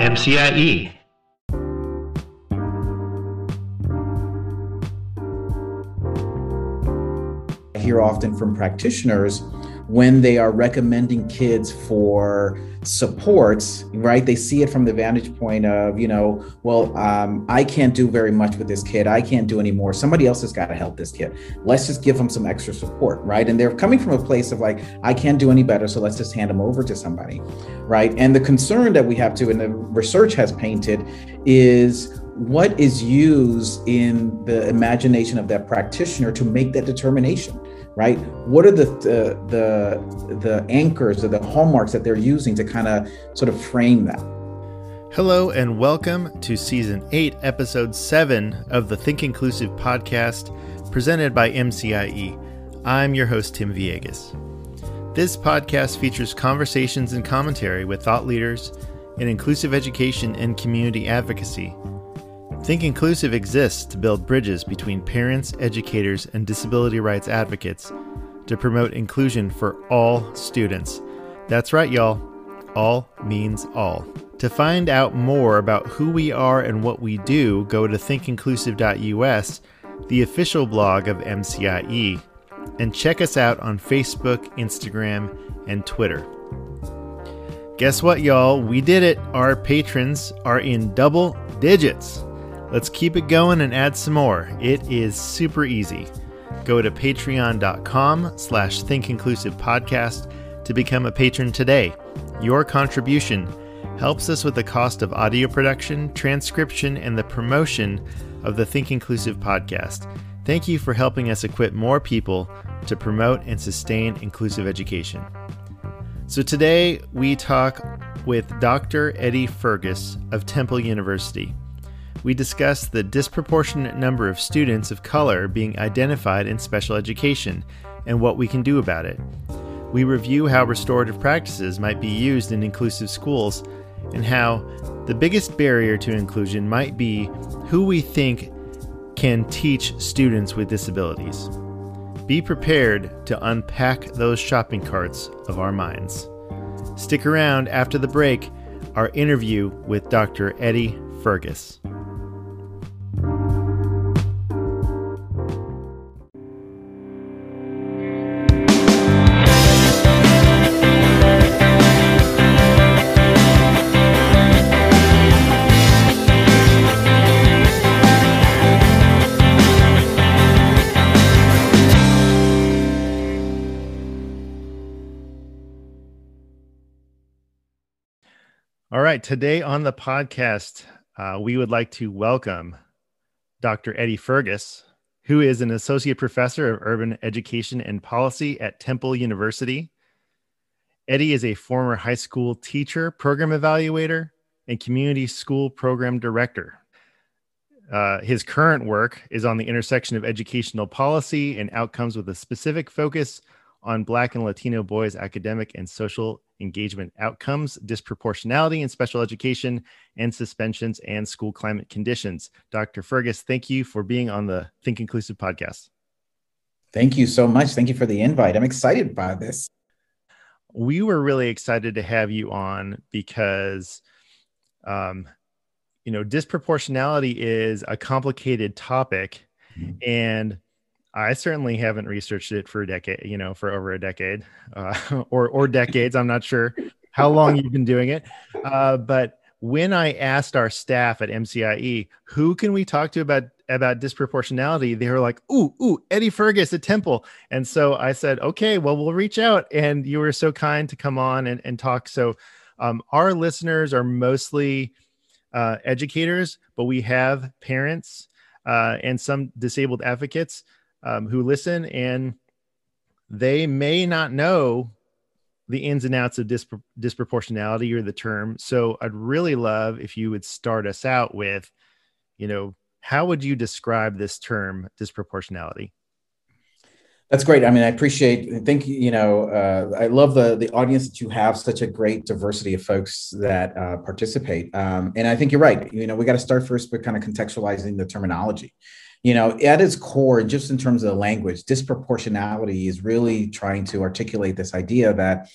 MCIE. I hear often from practitioners when they are recommending kids for supports, right? They see it from the vantage point of, you know, well, um, I can't do very much with this kid. I can't do anymore. Somebody else has got to help this kid. Let's just give them some extra support, right? And they're coming from a place of like, I can't do any better, so let's just hand them over to somebody, right? And the concern that we have to, and the research has painted, is what is used in the imagination of that practitioner to make that determination right what are the the the, the anchors or the hallmarks that they're using to kind of sort of frame that Hello, and welcome to Season 8, Episode 7 of the Think Inclusive podcast presented by MCIE. I'm your host, Tim Villegas. This podcast features conversations and commentary with thought leaders in inclusive education and community advocacy. Think Inclusive exists to build bridges between parents, educators, and disability rights advocates to promote inclusion for all students. That's right, y'all. All means all. To find out more about who we are and what we do, go to thinkinclusive.us, the official blog of MCIE, and check us out on Facebook, Instagram, and Twitter. Guess what, y'all? We did it. Our patrons are in double digits. Let's keep it going and add some more. It is super easy. Go to patreon.com slash thinkinclusivepodcast to become a patron today. Your contribution helps us with the cost of audio production, transcription, and the promotion of the Think Inclusive podcast. Thank you for helping us equip more people to promote and sustain inclusive education. So today we talk with Dr. Eddie Fergus of Temple University. We discuss the disproportionate number of students of color being identified in special education and what we can do about it. We review how restorative practices might be used in inclusive schools and how the biggest barrier to inclusion might be who we think can teach students with disabilities. Be prepared to unpack those shopping carts of our minds. Stick around after the break, our interview with Dr. Eddie Fergus. Right. Today on the podcast, uh, we would like to welcome Dr. Eddie Fergus, who is an associate professor of urban education and policy at Temple University. Eddie is a former high school teacher, program evaluator, and community school program director. Uh, his current work is on the intersection of educational policy and outcomes with a specific focus on Black and Latino boys' academic and social engagement outcomes, disproportionality in special education, and suspensions and school climate conditions. Dr. Fergus, thank you for being on the Think Inclusive podcast. Thank you so much. Thank you for the invite. I'm excited by this. We were really excited to have you on because, um, you know, disproportionality is a complicated topic. Mm-hmm. And I certainly haven't researched it for a decade, you know, for over a decade uh, or, or decades. I'm not sure how long you've been doing it. Uh, but when I asked our staff at MCIE, who can we talk to about about disproportionality, they were like, "Ooh, ooh, Eddie Fergus at Temple," and so I said, "Okay, well, we'll reach out." And you were so kind to come on and, and talk. So, um, our listeners are mostly uh, educators, but we have parents uh, and some disabled advocates um, who listen, and they may not know the ins and outs of dispro- disproportionality or the term. So I'd really love if you would start us out with, you know, how would you describe this term disproportionality? That's great. I mean, I appreciate. I think you know. Uh, I love the the audience that you have. Such a great diversity of folks that uh, participate. Um, and I think you're right. You know, we got to start first with kind of contextualizing the terminology you know at its core just in terms of the language disproportionality is really trying to articulate this idea that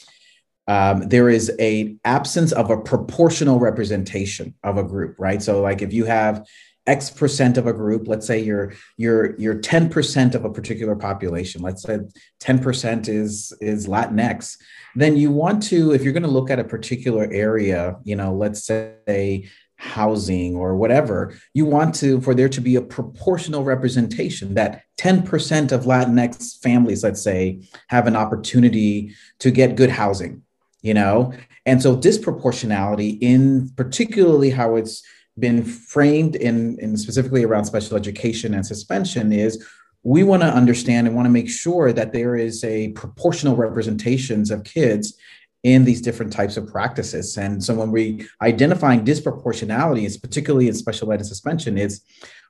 um, there is a absence of a proportional representation of a group right? So like if you have x percent of a group let's say you're you're you're 10% of a particular population let's say 10% is is latinx then you want to if you're going to look at a particular area you know let's say housing or whatever you want to for there to be a proportional representation that 10% of latinx families let's say have an opportunity to get good housing you know? And so disproportionality in particularly how it's been framed in, in specifically around special education and suspension is we want to understand and want to make sure that there is a proportional representations of kids in these different types of practices. And so when we identifying disproportionalities, particularly in special ed and suspension, is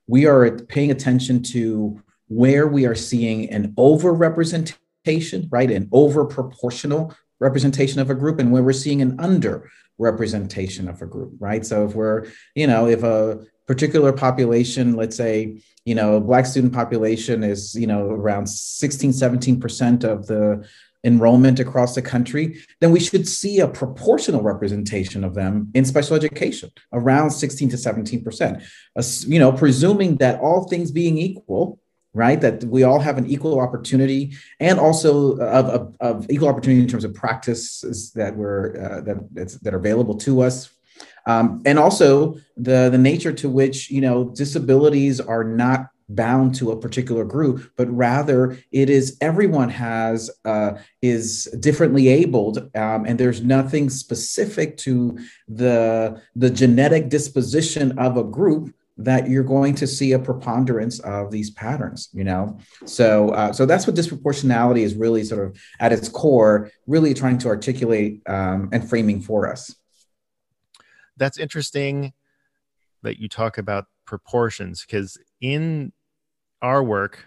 we are paying attention to where we are seeing an overrepresentation, right? An over proportional representation of a group and where we're seeing an under representation of a group, right? So if we're, you know, if a particular population, let's say, you know, black student population is, you know, around 16, 17% of the enrollment across the country, then we should see a proportional representation of them in special education, around 16 to 17 percent. You know, presuming that all things being equal, right, that we all have an equal opportunity, and also of, of, of equal opportunity in terms of practices that were uh, that that are available to us. Um, and also the the nature to which you know disabilities are not bound to a particular group but rather it is everyone has uh, is differently abled um, and there's nothing specific to the the genetic disposition of a group that you're going to see a preponderance of these patterns you know? So uh, so that's what disproportionality is really sort of at its core really trying to articulate um, and framing for us. That's interesting that you talk about proportions because in our work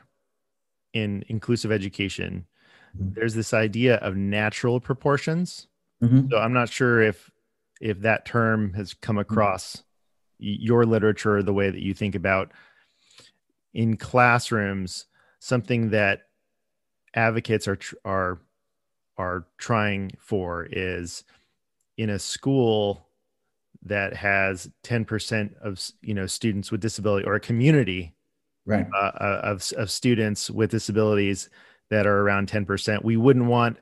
in inclusive education mm-hmm. there's this idea of natural proportions mm-hmm. so i'm not sure if if that term has come mm-hmm. across mm-hmm. your literature the way that you think about in classrooms something that advocates are are are trying for is in a school that has 10% of you know students with disability or a community right. uh, uh of, of students with disabilities that are around 10%. We wouldn't want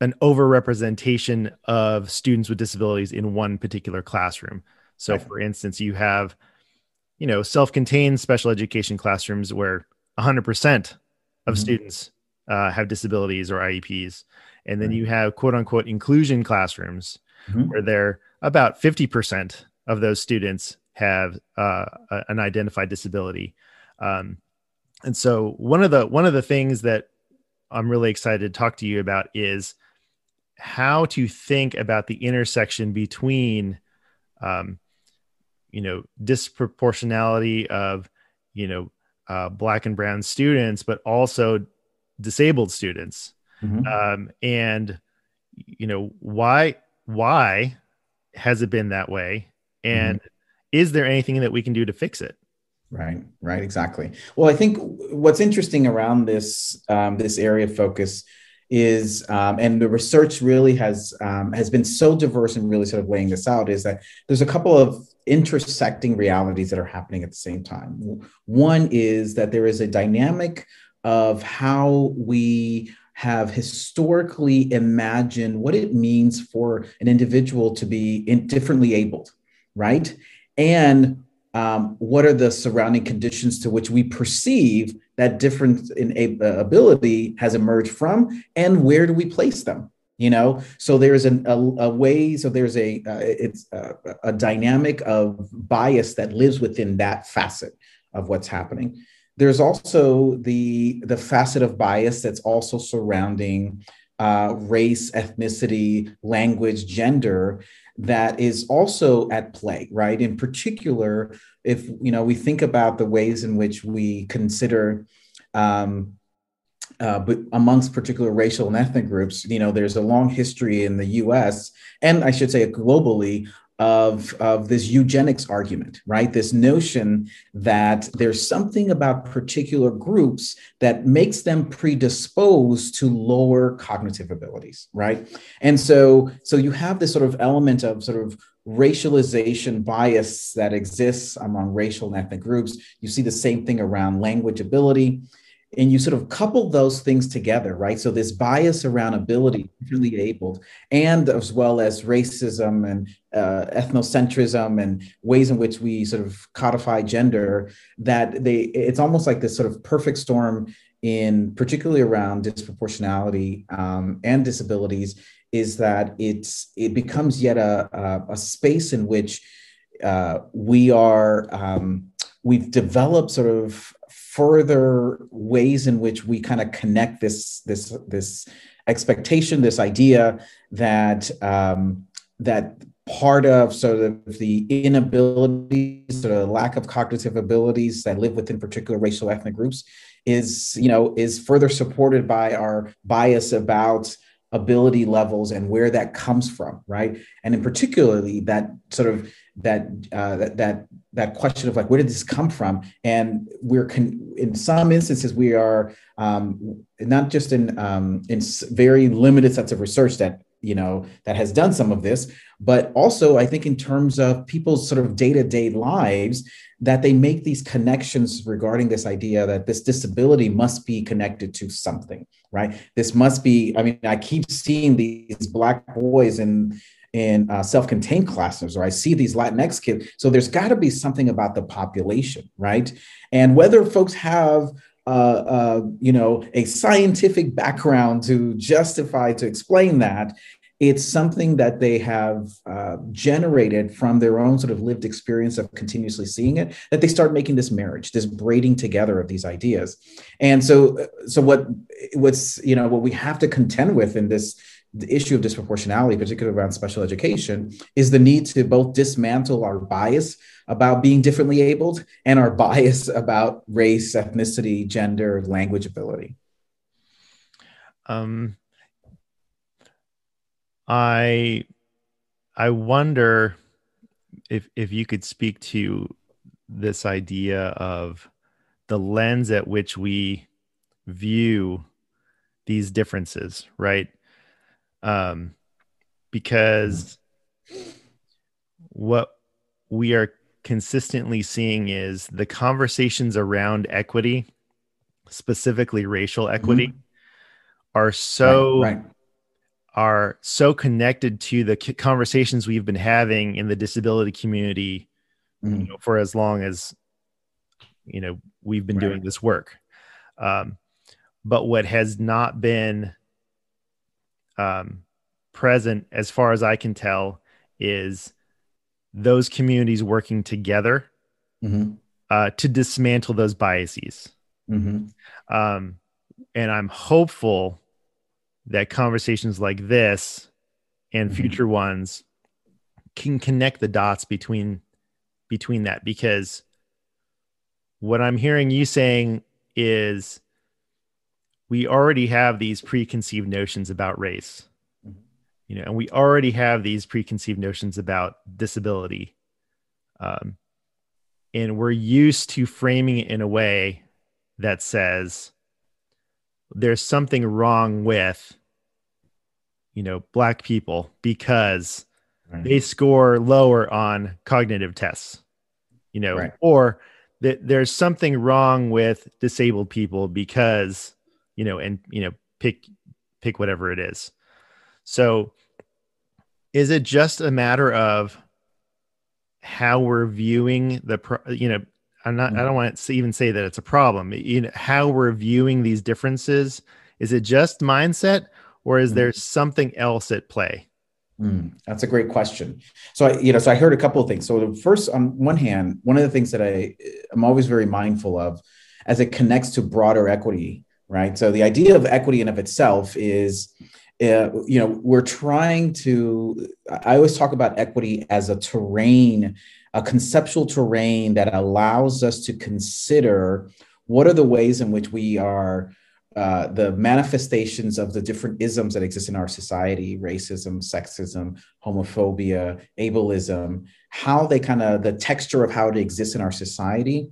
an overrepresentation of students with disabilities in one particular classroom. So, right. for instance, you have, you know, self-contained special education classrooms where 100% of mm-hmm. students uh, have disabilities or IEPs, and then right. you have quote unquote inclusion classrooms mm-hmm. where they're about 50% of those students have uh, an identified disability. Um, and so one of the one of the things that I'm really excited to talk to you about is how to think about the intersection between um, you know disproportionality of you know uh, black and brown students but also disabled students. Mhm. um, and you know why why has it been that way? And is there anything that we can do to fix it Right, right, exactly. Well, I think what's interesting around this um, this area of focus is, um, and the research really has um, has been so diverse and really sort of laying this out, is that there's a couple of intersecting realities that are happening at the same time. One is that there is a dynamic of how we have historically imagined what it means for an individual to be in, differently abled, right? And um, what are the surrounding conditions to which we perceive that difference in uh, ability has emerged from, and where do we place them? You know, so there's an, a, a way, so there's a uh, it's a, a dynamic of bias that lives within that facet of what's happening. There's also the the facet of bias that's also surrounding uh, race, ethnicity, language, gender that is also at play, right? In particular, if you know we think about the ways in which we consider um, uh, but amongst particular racial and ethnic groups, you know, there's a long history in the U.S. and I should say globally of, of this eugenics argument, right? This notion that there's something about particular groups that makes them predisposed to lower cognitive abilities, right? And so, so you have this sort of element of sort of racialization bias that exists among racial and ethnic groups. You see the same thing around language ability and you sort of couple those things together, right? So this bias around ability, differently abled, and as well as racism and uh, ethnocentrism and ways in which we sort of codify gender, that they it's almost like this sort of perfect storm in particularly around disproportionality um, and disabilities is that it's it becomes yet a, a, a space in which uh, we are um, we've developed sort of further ways in which we kind of connect this this this expectation, this idea that um, that part of sort of the inabilities of lack of cognitive abilities that live within particular racial ethnic groups is you know is further supported by our bias about ability levels and where that comes from right? And in particularly that sort of that uh, that that that question of like where did this come from? And we're con- in some instances we are um, not just in um, in very limited sets of research that you know that has done some of this but also i think in terms of people's sort of day-to-day lives that they make these connections regarding this idea that this disability must be connected to something right? This must be i mean i keep seeing these black boys in in uh, self-contained classrooms or i see these latinx kids. So there's got to be something about the population right? And whether folks have uh, uh, you know a scientific background to justify to explain that it's something that they have uh, generated from their own sort of lived experience of continuously seeing it that they start making this marriage this braiding together of these ideas. And so so what what's you know what we have to contend with in this the issue of disproportionality, particularly around special education, is the need to both dismantle our bias about being differently abled and our bias about race, ethnicity, gender, language ability. Um, I I wonder if if you could speak to this idea of the lens at which we view these differences, right? Um, because what we are consistently seeing is the conversations around equity, specifically racial equity, Mhm. are so right, right. are so connected to the conversations we've been having in the disability community Mhm. you know, for as long as you know we've been Right. doing this work um, but what has not been um, present as far as i can tell is those communities working together Mhm. uh, to dismantle those biases Mhm. um, and i'm hopeful that conversations like this and Mhm. future ones can connect the dots between between that because what I'm hearing you saying is we already have these preconceived notions about race. Mm-hmm. You know, and we already have these preconceived notions about disability. Um, and we're used to framing it in a way that says there's something wrong with you know black people because right. they score lower on cognitive tests you know right. or that there's something wrong with disabled people because you know and you know pick pick whatever it is so is it just a matter of how we're viewing the pro- you know i'm not mm-hmm. i don't want to even say that it's a problem you know how we're viewing these differences is it just mindset or is mm-hmm. there something else at play mm, that's a great question so i you know so i heard a couple of things so the first on one hand one of the things that i i'm always very mindful of as it connects to broader equity right? So the idea of equity in of itself is uh, you know we're trying to i always talk about equity as a terrain a conceptual terrain that allows us to consider what are the ways in which we are uh, the manifestations of the different isms that exist in our society racism sexism homophobia ableism how they kind of the texture of how it exists in our society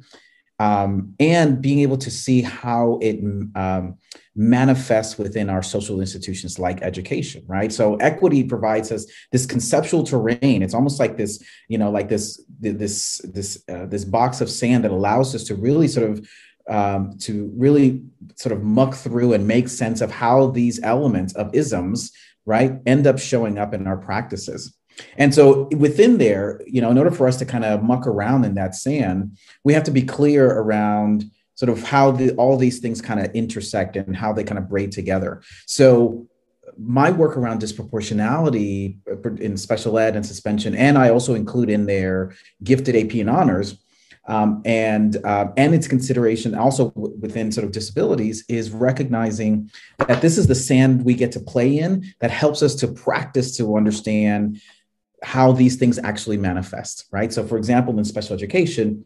um, and being able to see how it um, manifests within our social institutions like education right? So equity provides us this conceptual terrain. It's almost like this you know like this this this uh, this box of sand that allows us to really sort of um, to really sort of muck through and make sense of how these elements of isms right end up showing up in our practices and so within there, you know, in order for us to kind of muck around in that sand, we have to be clear around sort of how the, all these things kind of intersect and how they kind of braid together. So my work around disproportionality uh, in special ed and suspension, and I also include in there gifted AP and honors, um, and uh, and its consideration also w- within sort of disabilities is recognizing that this is the sand we get to play in that helps us to practice to understand how these things actually manifest, right? So, for example, in special education,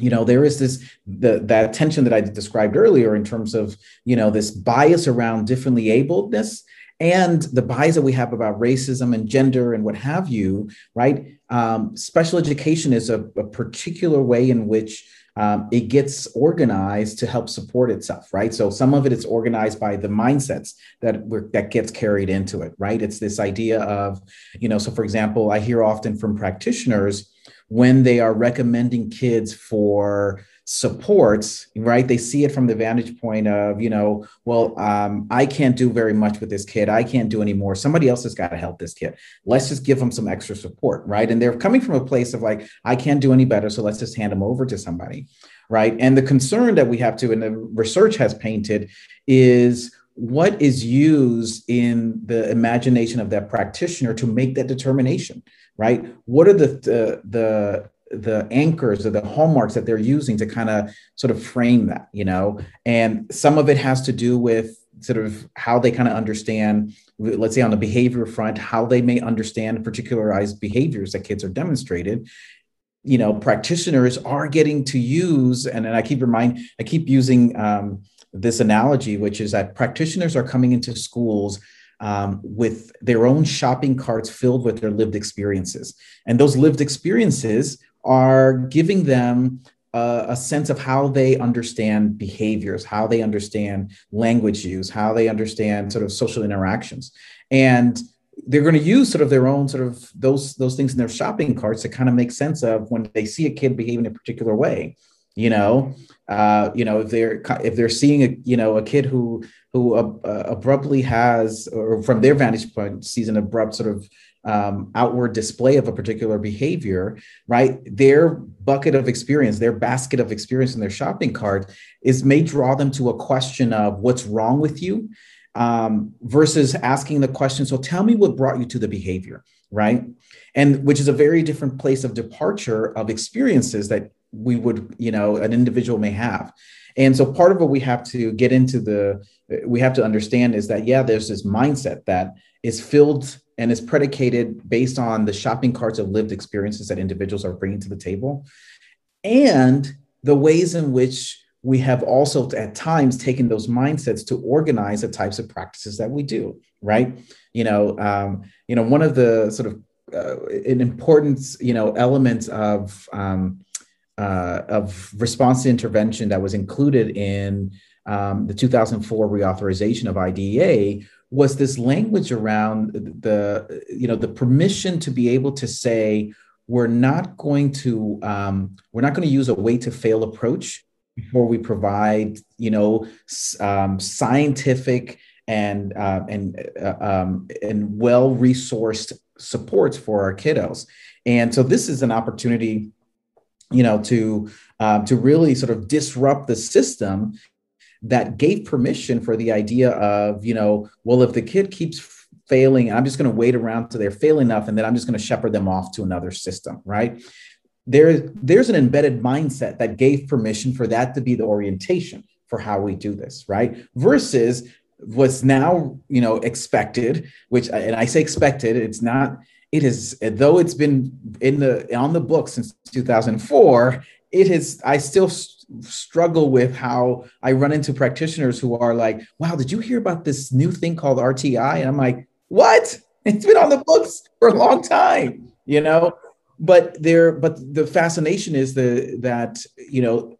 you know there is this the that tension that i described earlier in terms of you know this bias around differently abledness and the bias that we have about racism and gender and what have you right um, special education is a, a particular way in which um, it gets organized to help support itself, right? So some of it is organized by the mindsets that that gets carried into it, right? It's this idea of, you know, so for example, I hear often from practitioners when they are recommending kids for supports right? They see it from the vantage point of you know well um, i can't do very much with this kid. I can't do any more. Somebody else has got to help this kid. Let's just give them some extra support right? And they're coming from a place of like i can't do any better so let's just hand them over to somebody right? And the concern that we have to and the research has painted is what is used in the imagination of that practitioner to make that determination right? What are the the, the the anchors or the hallmarks that they're using to kind of sort of frame that, you know, and some of it has to do with sort of how they kind of understand, let's say on the behavior front, how they may understand particularized behaviors that kids are demonstrated. You know, practitioners are getting to use, and, and I keep remind, I keep using um, this analogy, which is that practitioners are coming into schools um, with their own shopping carts filled with their lived experiences. And those lived experiences are giving them a, a, sense of how they understand behaviors, how they understand language use, how they understand sort of social interactions. And they're going to use sort of their own sort of those those things in their shopping carts to kind of make sense of when they see a kid behaving a particular way you know uh, you know if they're if they're seeing a you know a kid who who uh, abruptly has or from their vantage point sees an abrupt sort of um, outward display of a particular behavior, right? Their bucket of experience, their basket of experience in their shopping cart is may draw them to a question of what's wrong with you um, versus asking the question, so tell me what brought you to the behavior, right? And which is a very different place of departure of experiences that we would, you know, an individual may have. And so part of what we have to get into the we have to understand is that yeah there's this mindset that is filled and is predicated based on the shopping carts of lived experiences that individuals are bringing to the table and the ways in which we have also at times taken those mindsets to organize the types of practices that we do right? You know um, you know one of the sort of uh, an important you know element of um, uh, of response to intervention that was included in um, the 2004 reauthorization of IDEA was this language around the you know the permission to be able to say we're not going to um, we're not going to use a way to fail approach before we provide you know um, scientific and uh, and uh, um, and well resourced supports for our kiddos. And so this is an opportunity you know to um, to really sort of disrupt the system that gave permission for the idea of, you know, well, if the kid keeps failing, I'm just going to wait around till they're failing enough, and then I'm just going to shepherd them off to another system, right? There, there's an embedded mindset that gave permission for that to be the orientation for how we do this, right? Versus what's now, you know, expected, which, and I say expected, it's not, it is, though it's been in the, on the book since 2004, it is, I still struggle with how I run into practitioners who are like, wow, did you hear about this new thing called RTI? And I'm like, what? It's been on the books for a long time, you know? But there, but the fascination is the that, you know,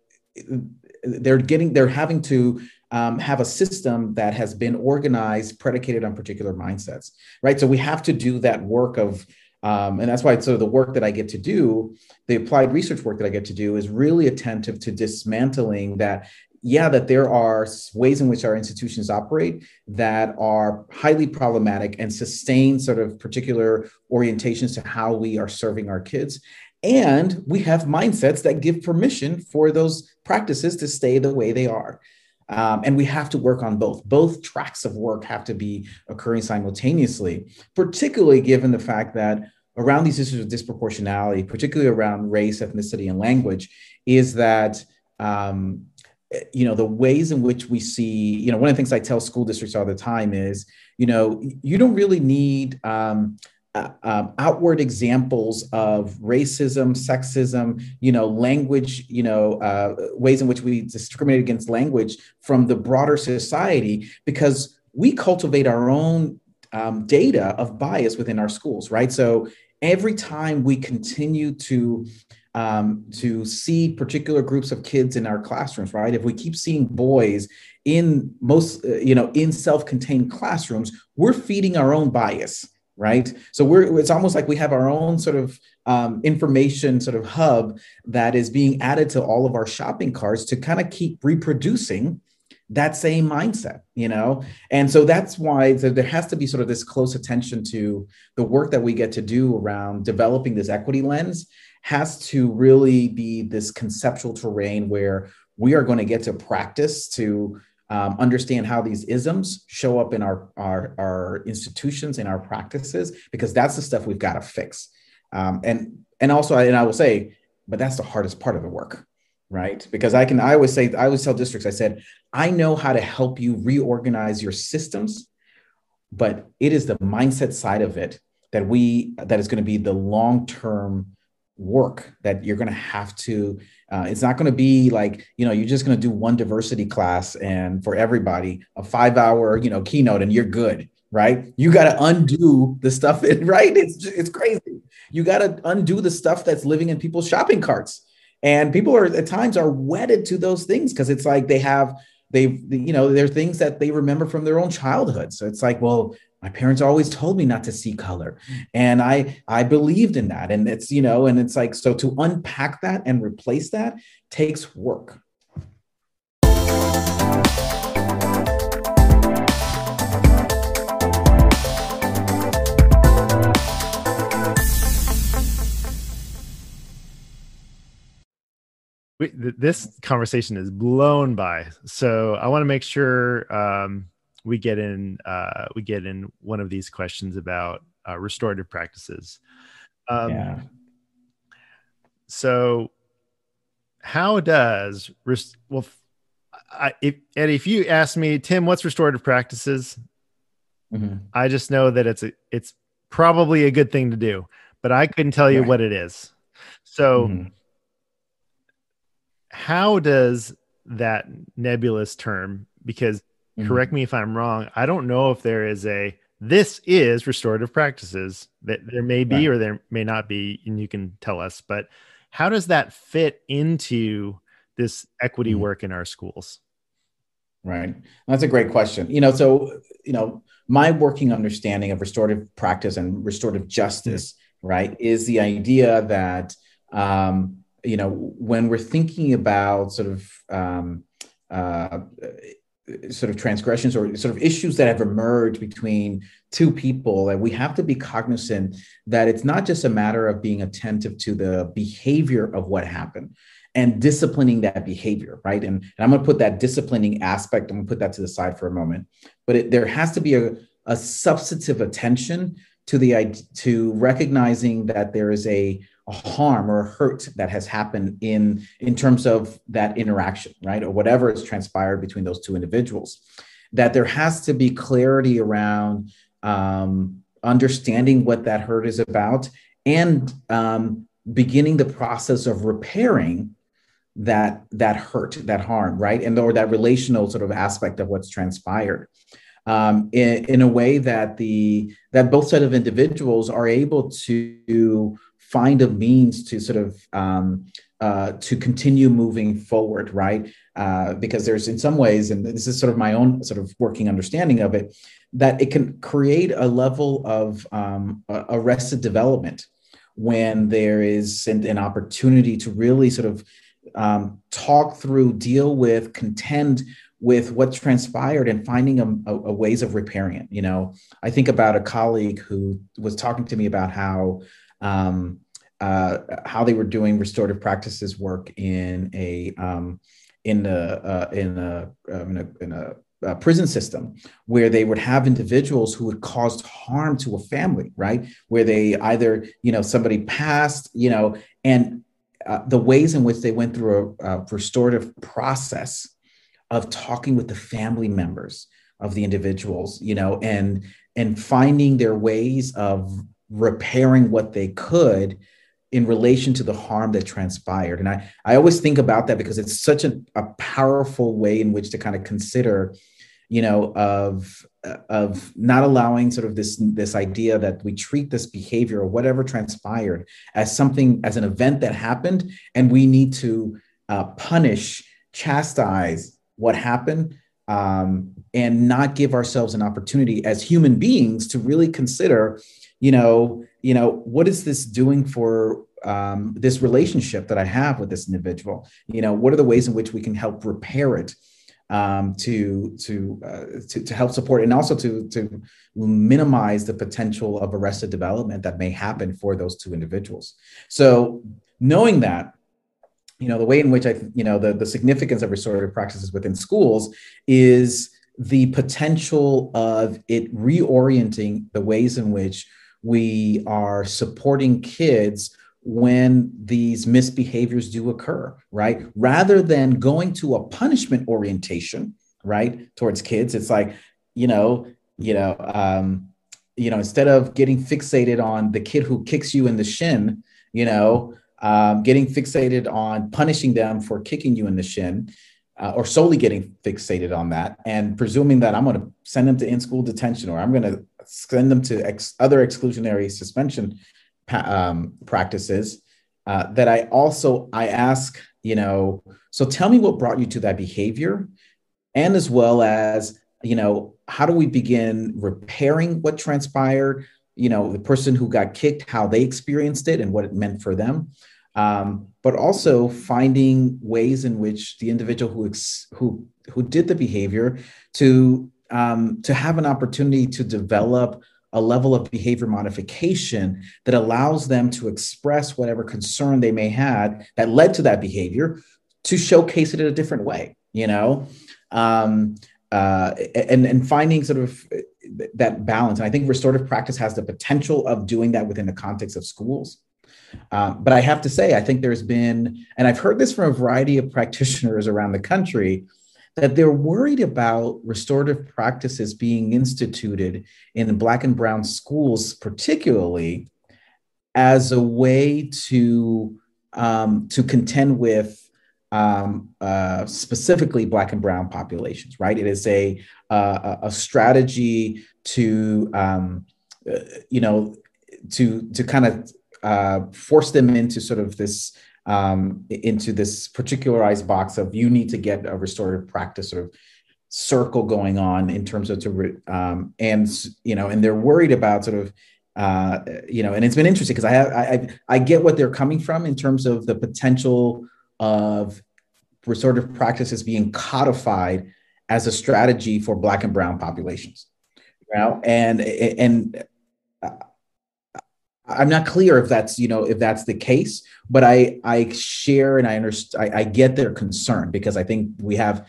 they're getting, they're having to um, have a system that has been organized, predicated on particular mindsets, right? So we have to do that work of um, and that's why so the work that I get to do, the applied research work that I get to do is really attentive to dismantling that yeah, that there are ways in which our institutions operate that are highly problematic and sustain sort of particular orientations to how we are serving our kids. And we have mindsets that give permission for those practices to stay the way they are. Um, and we have to work on both. Both tracks of work have to be occurring simultaneously, particularly given the fact that around these issues of disproportionality, particularly around race, ethnicity, and language, is that um, you know the ways in which we see you know one of the things i tell school districts all the time is you know you don't really need um, uh, um, outward examples of racism, sexism, you know, language, you know, uh, ways in which we discriminate against language from the broader society, because we cultivate our own um, data of bias within our schools, right? So every time we continue to um, to see particular groups of kids in our classrooms, right? If we keep seeing boys in most, uh, you know, in self-contained classrooms, we're feeding our own bias right? So we're it's almost like we have our own sort of um, information sort of hub that is being added to all of our shopping carts to kind of keep reproducing that same mindset you know? And so that's why there has to be sort of this close attention to the work that we get to do around developing this equity lens has to really be this conceptual terrain where we are going to get to practice to um, understand how these isms show up in our, our, our institutions and our practices, because that's the stuff we've got to fix. Um, and, and also, and I will say, but that's the hardest part of the work, right? Because I can, I always say, I always tell districts, I said, I know how to help you reorganize your systems, but it is the mindset side of it that we, that is going to be the long-term work that you're going to have to uh, it's not going to be like you know you're just going to do one diversity class and for everybody a five hour you know keynote and you're good right? You got to undo the stuff right? It's it's crazy. You got to undo the stuff that's living in people's shopping carts. And people are at times are wedded to those things because it's like they have they've you know they're things that they remember from their own childhood. So it's like well my parents always told me not to see color. And i i believed in that. And it's you know and it's like so to unpack that and replace that takes work. This conversation is blown by. So i want to make sure um, we get in uh, we get in one of these questions about uh, restorative practices. Um, yeah. So, how does well? I, if, and if you ask me, Tim, what's restorative practices? Mm-hmm. I just know that it's a, it's probably a good thing to do, but I couldn't tell you right. what it is. So, mm-hmm. how does that nebulous term? Because mm-hmm. correct me if I'm wrong. I don't know if there is a this is restorative practices that there may be right. or there may not be, and you can tell us. But how does that fit into this equity mm-hmm. work in our schools? Right. That's a great question. You know, so, you know, my working understanding of restorative practice and restorative justice, mm-hmm. right, is the idea that, um, you know, when we're thinking about sort of, um, uh, sort of transgressions or sort of issues that have emerged between two people that we have to be cognizant that it's not just a matter of being attentive to the behavior of what happened and disciplining that behavior, right? And, and I'm going to put that disciplining aspect, I'm going to put that to the side for a moment. But it, there has to be a, a substantive attention to the to recognizing that there is a, harm or a hurt that has happened in in terms of that interaction, right, or whatever has transpired between those two individuals. That there has to be clarity around um, understanding what that hurt is about and um, beginning the process of repairing that that hurt that harm right? And or that relational sort of aspect of what's transpired. Um, in, in a way that the that both set of individuals are able to find a means to sort of um, uh, to continue moving forward right uh, because there's in some ways and this is sort of my own sort of working understanding of it that it can create a level of um, arrested development when there is an, an opportunity to really sort of um, talk through, deal with, contend with what transpired and finding a, a, a, ways of repairing it. You know, I think about a colleague who was talking to me about how um, uh, how they were doing restorative practices work in a um, in a uh, in a, uh, in a, in a uh, prison system where they would have individuals who had caused harm to a family right? Where they either you know somebody passed you know and uh, the ways in which they went through a, a, restorative process of talking with the family members of the individuals, you know, and and finding their ways of repairing what they could in relation to the harm that transpired. And I, I always think about that because it's such a, a powerful way in which to kind of consider, you know, of of not allowing sort of this this idea that we treat this behavior or whatever transpired as something as an event that happened and we need to uh, punish chastise what happened um, and not give ourselves an opportunity as human beings to really consider you know you know what is this doing for um, this relationship that i have with this individual you know what are the ways in which we can help repair it um, to to, uh, to to help support and also to to minimize the potential of arrested development that may happen for those two individuals. So knowing that, you know, the way in which I you know the the significance of restorative practices within schools is the potential of it reorienting the ways in which we are supporting kids when these misbehaviors do occur, right? Rather than going to a punishment orientation, right, towards kids, it's like, you know, you know, um, you know, instead of getting fixated on the kid who kicks you in the shin, you know, um, getting fixated on punishing them for kicking you in the shin, uh, or solely getting fixated on that, and presuming that I'm going to send them to in-school detention or I'm going to send them to ex- other exclusionary suspension um, practices uh, that I also I ask, you know, so tell me what brought you to that behavior, and as well as you know, how do we begin repairing what transpired? You know, the person who got kicked, how they experienced it, and what it meant for them. Um, but also finding ways in which the individual who ex- who who did the behavior to um, to have an opportunity to develop a level of behavior modification that allows them to express whatever concern they may had that led to that behavior to showcase it in a different way you know? Um, uh, and and finding sort of that balance. And i think restorative practice has the potential of doing that within the context of schools. Um, but i have to say i think there's been and i've heard this from a variety of practitioners around the country that they're worried about restorative practices being instituted in black and brown schools, particularly as a way to um, to contend with um, uh, specifically black and brown populations. Right? It is a uh, a strategy to um, uh, you know to to kind of uh, force them into sort of this um, into this particularized box of you need to get a restorative practice sort of circle going on in terms of to um, and you know and they're worried about sort of uh, you know and it's been interesting because I have I, I get what they're coming from in terms of the potential of restorative practices being codified as a strategy for black and brown populations you know and and I'm not clear if that's you know if that's the case, but I I share and I understand I, I get their concern because I think we have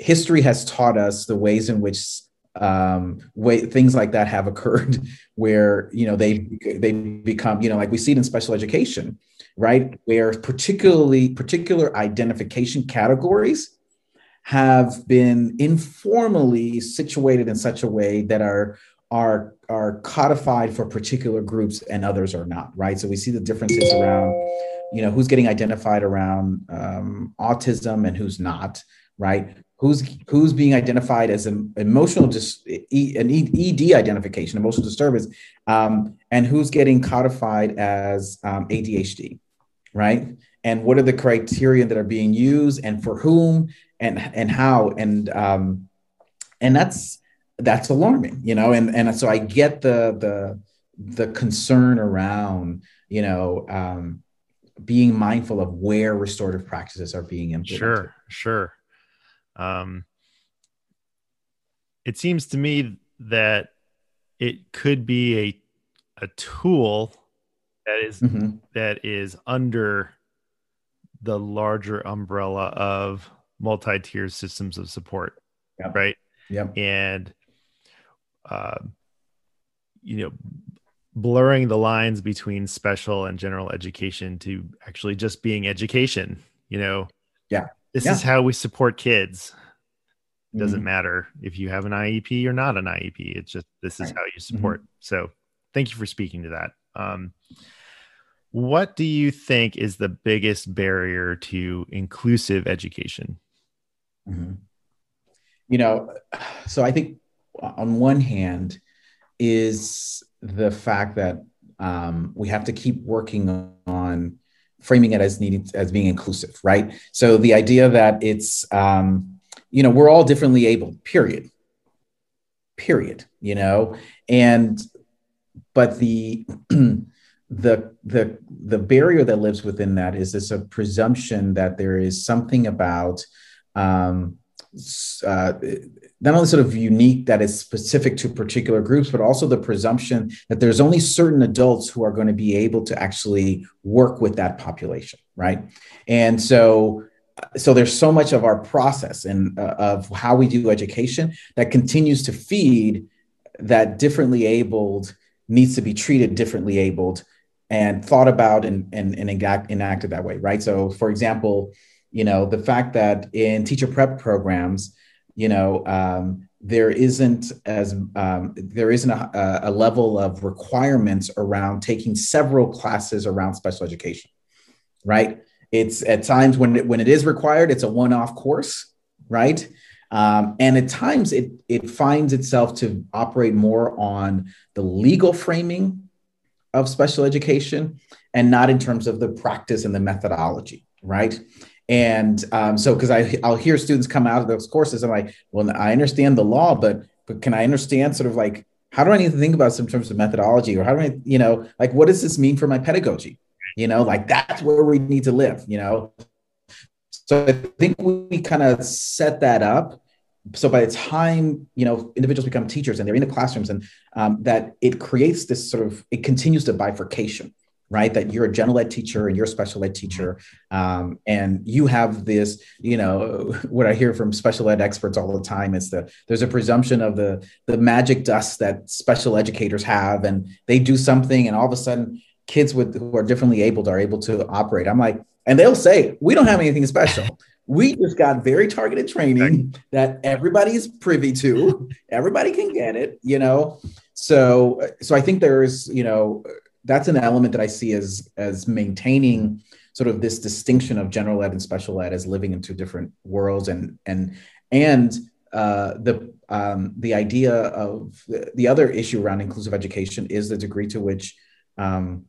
history has taught us the ways in which um way things like that have occurred where you know they they become you know like we see it in special education right? Where particularly particular identification categories have been informally situated in such a way that are are are codified for particular groups and others are not right? So we see the differences around you know who's getting identified around um, autism and who's not right? Who's who's being identified as an emotional dis, an ed identification emotional disturbance um, and who's getting codified as um, adhd right? And what are the criteria that are being used and for whom and and how? And um, and that's that's alarming you know and and so i get the the the concern around you know um, being mindful of where restorative practices are being implemented sure sure um, it seems to me that it could be a a tool that is, mm-hmm. that is under the larger umbrella of multi-tier systems of support yep. right yeah and uh, you know, blurring the lines between special and general education to actually just being education. You know, yeah, this yeah. is how we support kids. It doesn't mm-hmm. matter if you have an IEP or not an IEP. It's just this is right. how you mm-hmm. support. Mm-hmm. So, thank you for speaking to that. Um, what do you think is the biggest barrier to inclusive education? Mm-hmm. You know, so I think on one hand is the fact that um, we have to keep working on framing it as needing as being inclusive right? So the idea that it's um, you know we're all differently able period. Period you know? And but the the the the barrier that lives within that is this a presumption that there is something about um, uh, not only sort of unique that is specific to particular groups, but also the presumption that there's only certain adults who are going to be able to actually work with that population, right? And so, so there's so much of our process and uh, of how we do education that continues to feed that differently abled needs to be treated differently abled and thought about and, and, and enacted that way, right? So, for example, you know, the fact that in teacher prep programs, you know um, there isn't as um, there isn't a, a, level of requirements around taking several classes around special education right? It's at times when it, when it is required it's a one-off course right? Um, and at times it it finds itself to operate more on the legal framing of special education and not in terms of the practice and the methodology right and um, so, because I I'll hear students come out of those courses, I'm like, well, I understand the law, but but can I understand sort of like how do I need to think about some terms of methodology, or how do I, you know, like what does this mean for my pedagogy? You know, like that's where we need to live. You know, so I think we kind of set that up. So by the time you know individuals become teachers and they're in the classrooms, and um, that it creates this sort of it continues to bifurcation right? That you're a general ed teacher and you're a special ed teacher, um, and you have this, you know, what I hear from special ed experts all the time is that there's a presumption of the the magic dust that special educators have, and they do something, and all of a sudden, kids with who are differently abled are able to operate. I'm like, and they'll say, we don't have anything special. We just got very targeted training that everybody's privy to. Everybody can get it, you know. So, so I think there's, you know, that's an element that I see as as maintaining sort of this distinction of general ed and special ed as living in two different worlds, and and and uh, the um, the idea of the other issue around inclusive education is the degree to which um,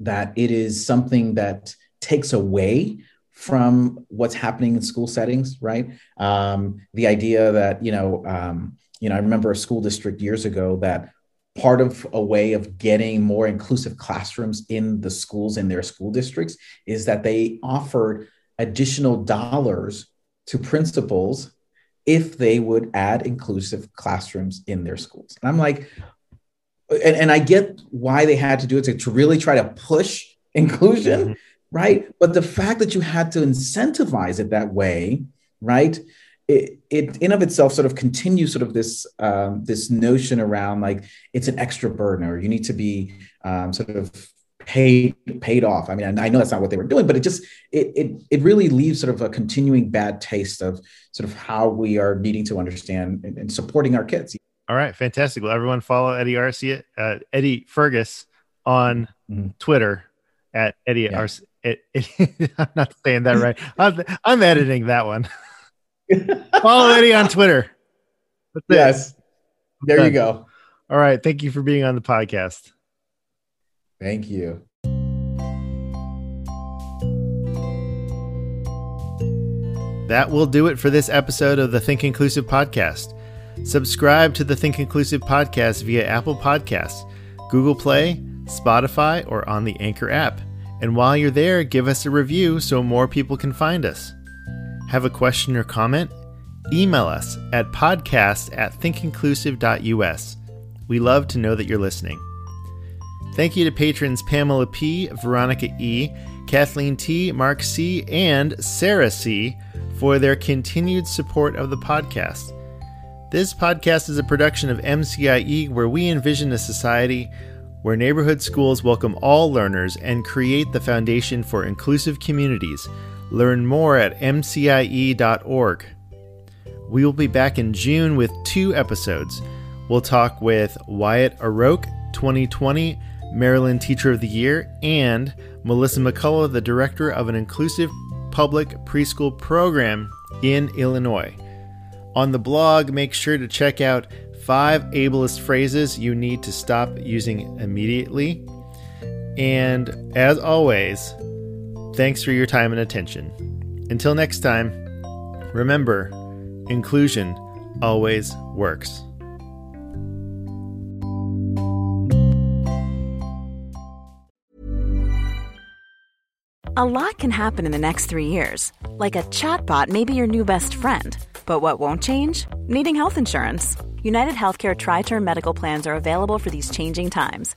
that it is something that takes away from what's happening in school settings, right? Um, the idea that you know, um, you know, I remember a school district years ago that part of a way of getting more inclusive classrooms in the schools in their school districts is that they offered additional dollars to principals if they would add inclusive classrooms in their schools. And I'm like, and, and I get why they had to do it to, to really try to push inclusion, mm-hmm. right? But the fact that you had to incentivize it that way, right? It, it in of itself sort of continues sort of this um, this notion around like it's an extra burden or you need to be um, sort of paid paid off. I mean, I know that's not what they were doing, but it just it it it really leaves sort of a continuing bad taste of sort of how we are needing to understand and, and supporting our kids. All right, fantastic. Well, everyone follow Eddie Arcia, uh, Eddie Fergus on mm-hmm. Twitter at Eddie yeah. Arce. I'm not saying that right. I'm, I'm editing that one. follow Eddie on Twitter. That's yes, it. there you go. All right, thank you for being on the podcast. Thank you. That will do it for this episode of the Think Inclusive podcast. Subscribe to the Think Inclusive podcast via Apple Podcasts, Google Play, Spotify, or on the Anchor app. And while you're there, give us a review so more people can find us. Have a question or comment? Email us at podcast at thinkinclusive.us. We love to know that you're listening. Thank you to patrons Pamela P., Veronica E., Kathleen T., Mark C., and Sarah C. for their continued support of the podcast. This podcast is a production of MCIE where we envision a society where neighborhood schools welcome all learners and create the foundation for inclusive communities. Learn more at mcie.org. We will be back in June with two episodes. We'll talk with Wyatt Oroke, 2020 Maryland Teacher of the Year, and Melissa McCullough, the director of an inclusive public preschool program in Illinois. On the blog, make sure to check out five ableist phrases you need to stop using immediately. And as always, thanks for your time and attention. Until next time, remember inclusion always works. A lot can happen in the next three years. Like a chatbot may be your new best friend but what won't change? Needing health insurance. United Healthcare Tri Term Medical Plans are available for these changing times.